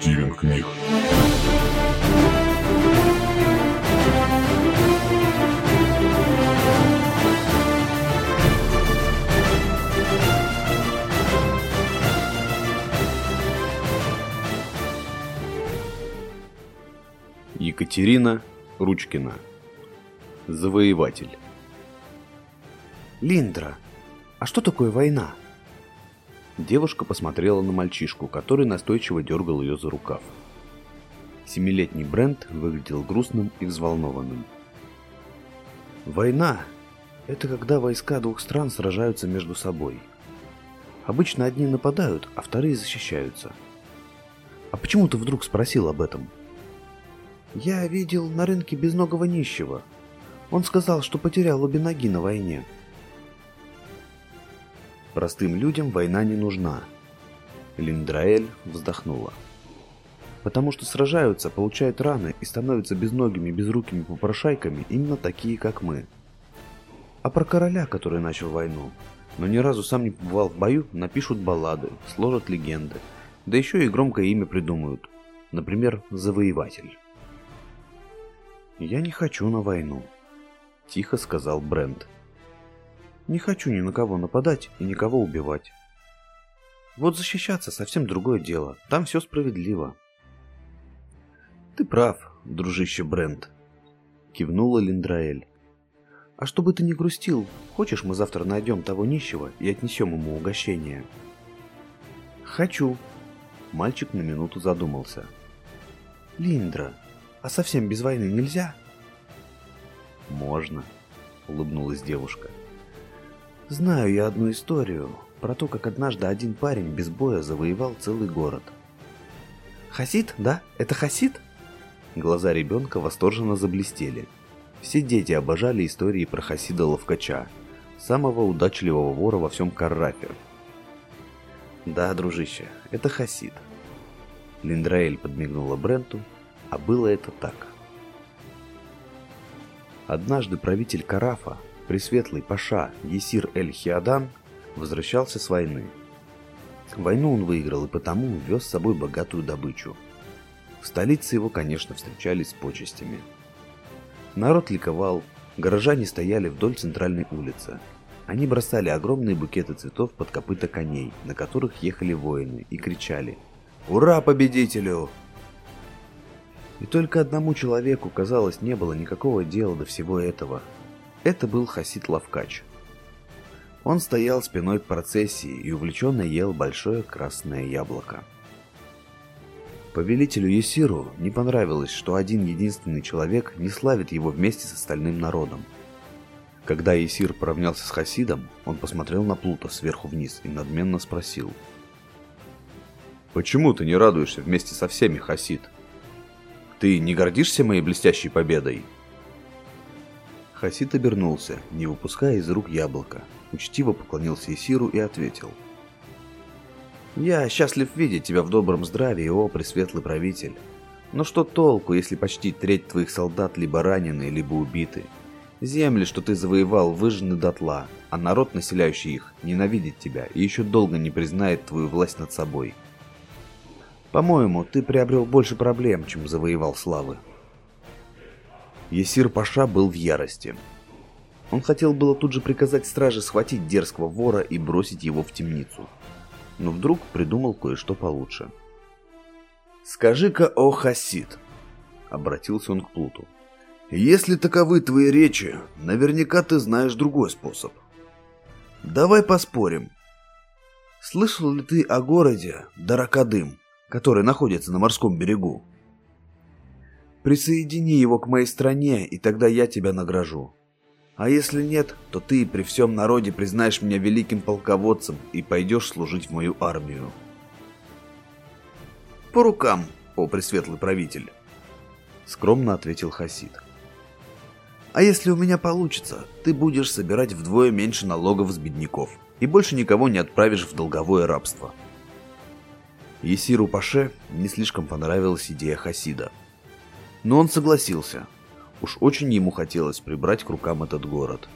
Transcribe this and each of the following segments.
Стивен Книг. Екатерина Ручкина. Завоеватель. Линдра, а что такое война? Девушка посмотрела на мальчишку, который настойчиво дергал ее за рукав. Семилетний Брент выглядел грустным и взволнованным. Война – это когда войска двух стран сражаются между собой. Обычно одни нападают, а вторые защищаются. А почему ты вдруг спросил об этом? Я видел на рынке безногого нищего. Он сказал, что потерял обе ноги на войне. Простым людям война не нужна. Линдраэль вздохнула. Потому что сражаются, получают раны и становятся безногими, безрукими попрошайками именно такие, как мы. А про короля, который начал войну, но ни разу сам не побывал в бою, напишут баллады, сложат легенды, да еще и громкое имя придумают. Например, «Завоеватель». «Я не хочу на войну», — тихо сказал Брент. Не хочу ни на кого нападать и никого убивать. Вот защищаться совсем другое дело. Там все справедливо. Ты прав, дружище Брент. Кивнула Линдраэль. А чтобы ты не грустил, хочешь мы завтра найдем того нищего и отнесем ему угощение? Хочу. Мальчик на минуту задумался. Линдра, а совсем без войны нельзя? Можно, улыбнулась девушка. Знаю я одну историю про то, как однажды один парень без боя завоевал целый город. Хасид, да? Это Хасид? Глаза ребенка восторженно заблестели. Все дети обожали истории про Хасида Ловкача, самого удачливого вора во всем Каррафе. Да, дружище, это Хасид. Линдраэль подмигнула Бренту, а было это так. Однажды правитель Карафа Пресветлый Паша Есир Эль-Хиадан возвращался с войны. Войну он выиграл и потому вез с собой богатую добычу. В столице его, конечно, встречали с почестями. Народ ликовал, горожане стояли вдоль центральной улицы. Они бросали огромные букеты цветов под копыта коней, на которых ехали воины, и кричали «Ура победителю!». И только одному человеку, казалось, не было никакого дела до всего этого – это был Хасид Лавкач. Он стоял спиной к процессии и увлеченно ел большое красное яблоко. Повелителю Есиру не понравилось, что один единственный человек не славит его вместе с остальным народом. Когда Есир поравнялся с Хасидом, он посмотрел на Плута сверху вниз и надменно спросил. «Почему ты не радуешься вместе со всеми, Хасид? Ты не гордишься моей блестящей победой?» Хасид обернулся, не выпуская из рук яблоко. Учтиво поклонился Исиру и ответил. «Я счастлив видеть тебя в добром здравии, о пресветлый правитель. Но что толку, если почти треть твоих солдат либо ранены, либо убиты? Земли, что ты завоевал, выжжены дотла, а народ, населяющий их, ненавидит тебя и еще долго не признает твою власть над собой. По-моему, ты приобрел больше проблем, чем завоевал славы». Есир Паша был в ярости. Он хотел было тут же приказать страже схватить дерзкого вора и бросить его в темницу. Но вдруг придумал кое-что получше. «Скажи-ка, о Хасид!» — обратился он к Плуту. «Если таковы твои речи, наверняка ты знаешь другой способ. Давай поспорим. Слышал ли ты о городе Даракадым, который находится на морском берегу?» Присоедини его к моей стране, и тогда я тебя награжу. А если нет, то ты при всем народе признаешь меня великим полководцем и пойдешь служить в мою армию. По рукам, о пресветлый правитель, скромно ответил Хасид. А если у меня получится, ты будешь собирать вдвое меньше налогов с бедняков и больше никого не отправишь в долговое рабство. Есиру Паше не слишком понравилась идея Хасида. Но он согласился. Уж очень ему хотелось прибрать к рукам этот город.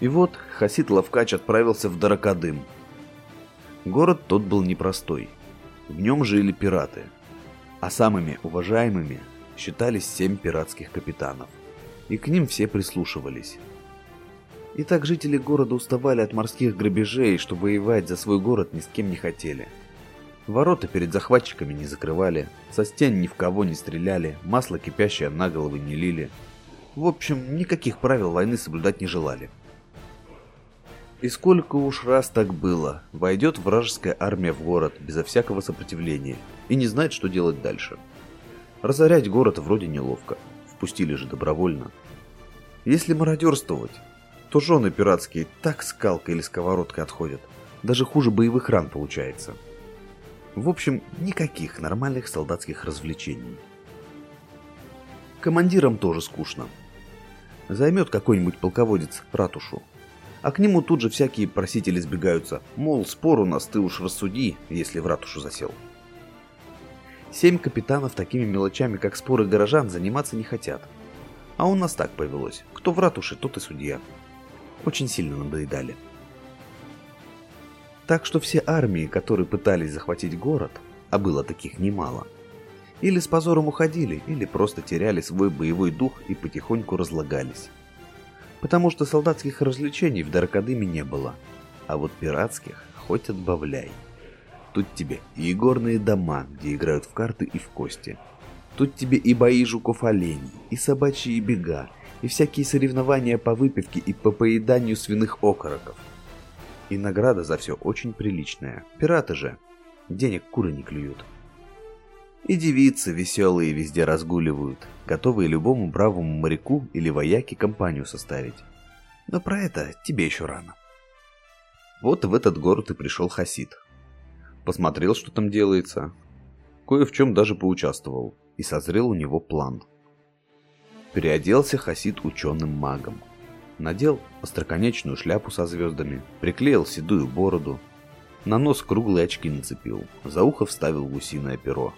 И вот Хасид Лавкач отправился в Даракадым. Город тот был непростой. В нем жили пираты. А самыми уважаемыми считались семь пиратских капитанов. И к ним все прислушивались. И так жители города уставали от морских грабежей, что воевать за свой город ни с кем не хотели. Ворота перед захватчиками не закрывали, со стен ни в кого не стреляли, масло кипящее на головы не лили. В общем, никаких правил войны соблюдать не желали. И сколько уж раз так было, войдет вражеская армия в город безо всякого сопротивления и не знает, что делать дальше. Разорять город вроде неловко, впустили же добровольно. Если мародерствовать, то жены пиратские так скалкой или сковородкой отходят. Даже хуже боевых ран получается. В общем, никаких нормальных солдатских развлечений. Командирам тоже скучно. Займет какой-нибудь полководец ратушу. А к нему тут же всякие просители сбегаются. Мол, спор у нас, ты уж рассуди, если в ратушу засел. Семь капитанов такими мелочами, как споры горожан, заниматься не хотят. А у нас так повелось. Кто в ратуше, тот и судья очень сильно надоедали. Так что все армии, которые пытались захватить город, а было таких немало, или с позором уходили, или просто теряли свой боевой дух и потихоньку разлагались. Потому что солдатских развлечений в Даркадыме не было, а вот пиратских хоть отбавляй. Тут тебе и горные дома, где играют в карты и в кости. Тут тебе и бои жуков-оленей, и собачьи бега, и всякие соревнования по выпивке и по поеданию свиных окороков. И награда за все очень приличная. Пираты же. Денег куры не клюют. И девицы веселые везде разгуливают, готовые любому бравому моряку или вояке компанию составить. Но про это тебе еще рано. Вот в этот город и пришел Хасид. Посмотрел, что там делается. Кое в чем даже поучаствовал. И созрел у него план – Переоделся Хасид ученым-магом. Надел остроконечную шляпу со звездами, приклеил седую бороду, на нос круглые очки нацепил, за ухо вставил гусиное перо.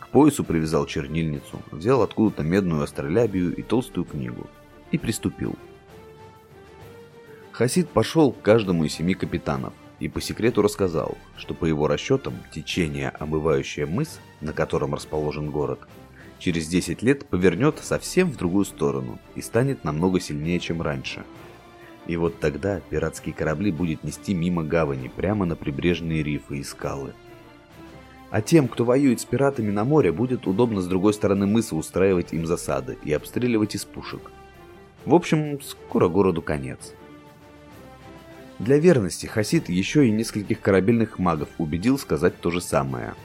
К поясу привязал чернильницу, взял откуда-то медную астролябию и толстую книгу. И приступил. Хасид пошел к каждому из семи капитанов и по секрету рассказал, что по его расчетам течение, омывающее мыс, на котором расположен город, через 10 лет повернет совсем в другую сторону и станет намного сильнее, чем раньше. И вот тогда пиратские корабли будет нести мимо гавани, прямо на прибрежные рифы и скалы. А тем, кто воюет с пиратами на море, будет удобно с другой стороны мыса устраивать им засады и обстреливать из пушек. В общем, скоро городу конец. Для верности Хасид еще и нескольких корабельных магов убедил сказать то же самое –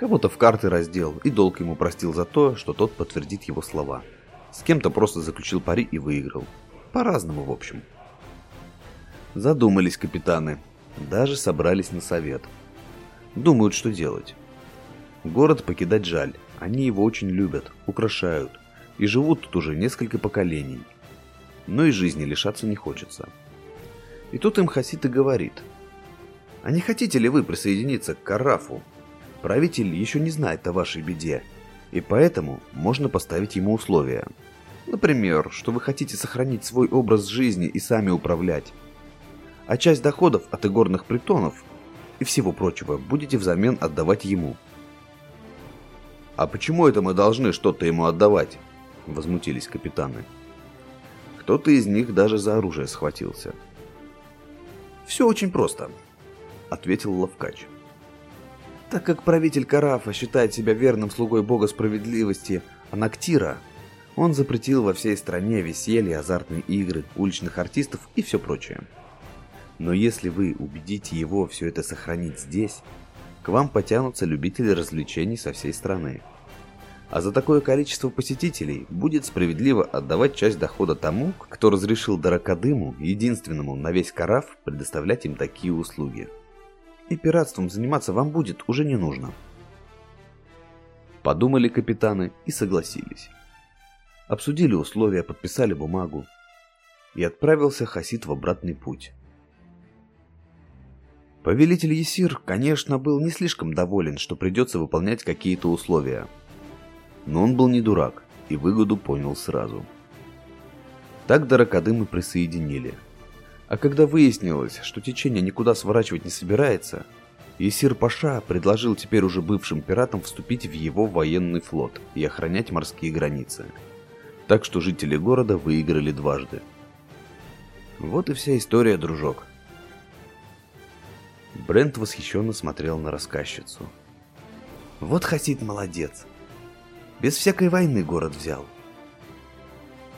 Кого-то в карты раздел и долг ему простил за то, что тот подтвердит его слова. С кем-то просто заключил пари и выиграл. По-разному, в общем. Задумались капитаны. Даже собрались на совет. Думают, что делать. Город покидать жаль. Они его очень любят, украшают. И живут тут уже несколько поколений. Но и жизни лишаться не хочется. И тут им Хасид и говорит. А не хотите ли вы присоединиться к Карафу, Правитель еще не знает о вашей беде, и поэтому можно поставить ему условия. Например, что вы хотите сохранить свой образ жизни и сами управлять. А часть доходов от игорных притонов и всего прочего будете взамен отдавать ему. «А почему это мы должны что-то ему отдавать?» – возмутились капитаны. Кто-то из них даже за оружие схватился. «Все очень просто», – ответил Лавкач. Так как правитель Карафа считает себя верным слугой бога справедливости Анактира, он запретил во всей стране веселье, азартные игры, уличных артистов и все прочее. Но если вы убедите его все это сохранить здесь, к вам потянутся любители развлечений со всей страны. А за такое количество посетителей будет справедливо отдавать часть дохода тому, кто разрешил Даракадыму, единственному на весь Караф, предоставлять им такие услуги и пиратством заниматься вам будет уже не нужно. Подумали капитаны и согласились. Обсудили условия, подписали бумагу. И отправился Хасид в обратный путь. Повелитель Есир, конечно, был не слишком доволен, что придется выполнять какие-то условия. Но он был не дурак и выгоду понял сразу. Так до Ракадымы присоединили. А когда выяснилось, что течение никуда сворачивать не собирается, Есир Паша предложил теперь уже бывшим пиратам вступить в его военный флот и охранять морские границы. Так что жители города выиграли дважды. Вот и вся история, дружок. Брент восхищенно смотрел на рассказчицу. Вот Хасид молодец. Без всякой войны город взял.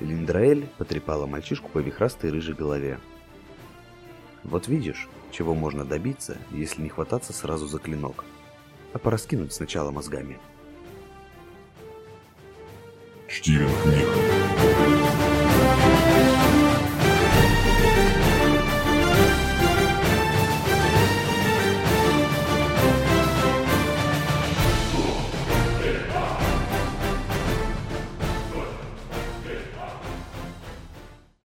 Линдраэль потрепала мальчишку по вихрастой рыжей голове. Вот видишь, чего можно добиться, если не хвататься сразу за клинок, а пораскинуть сначала мозгами. Штивен Книга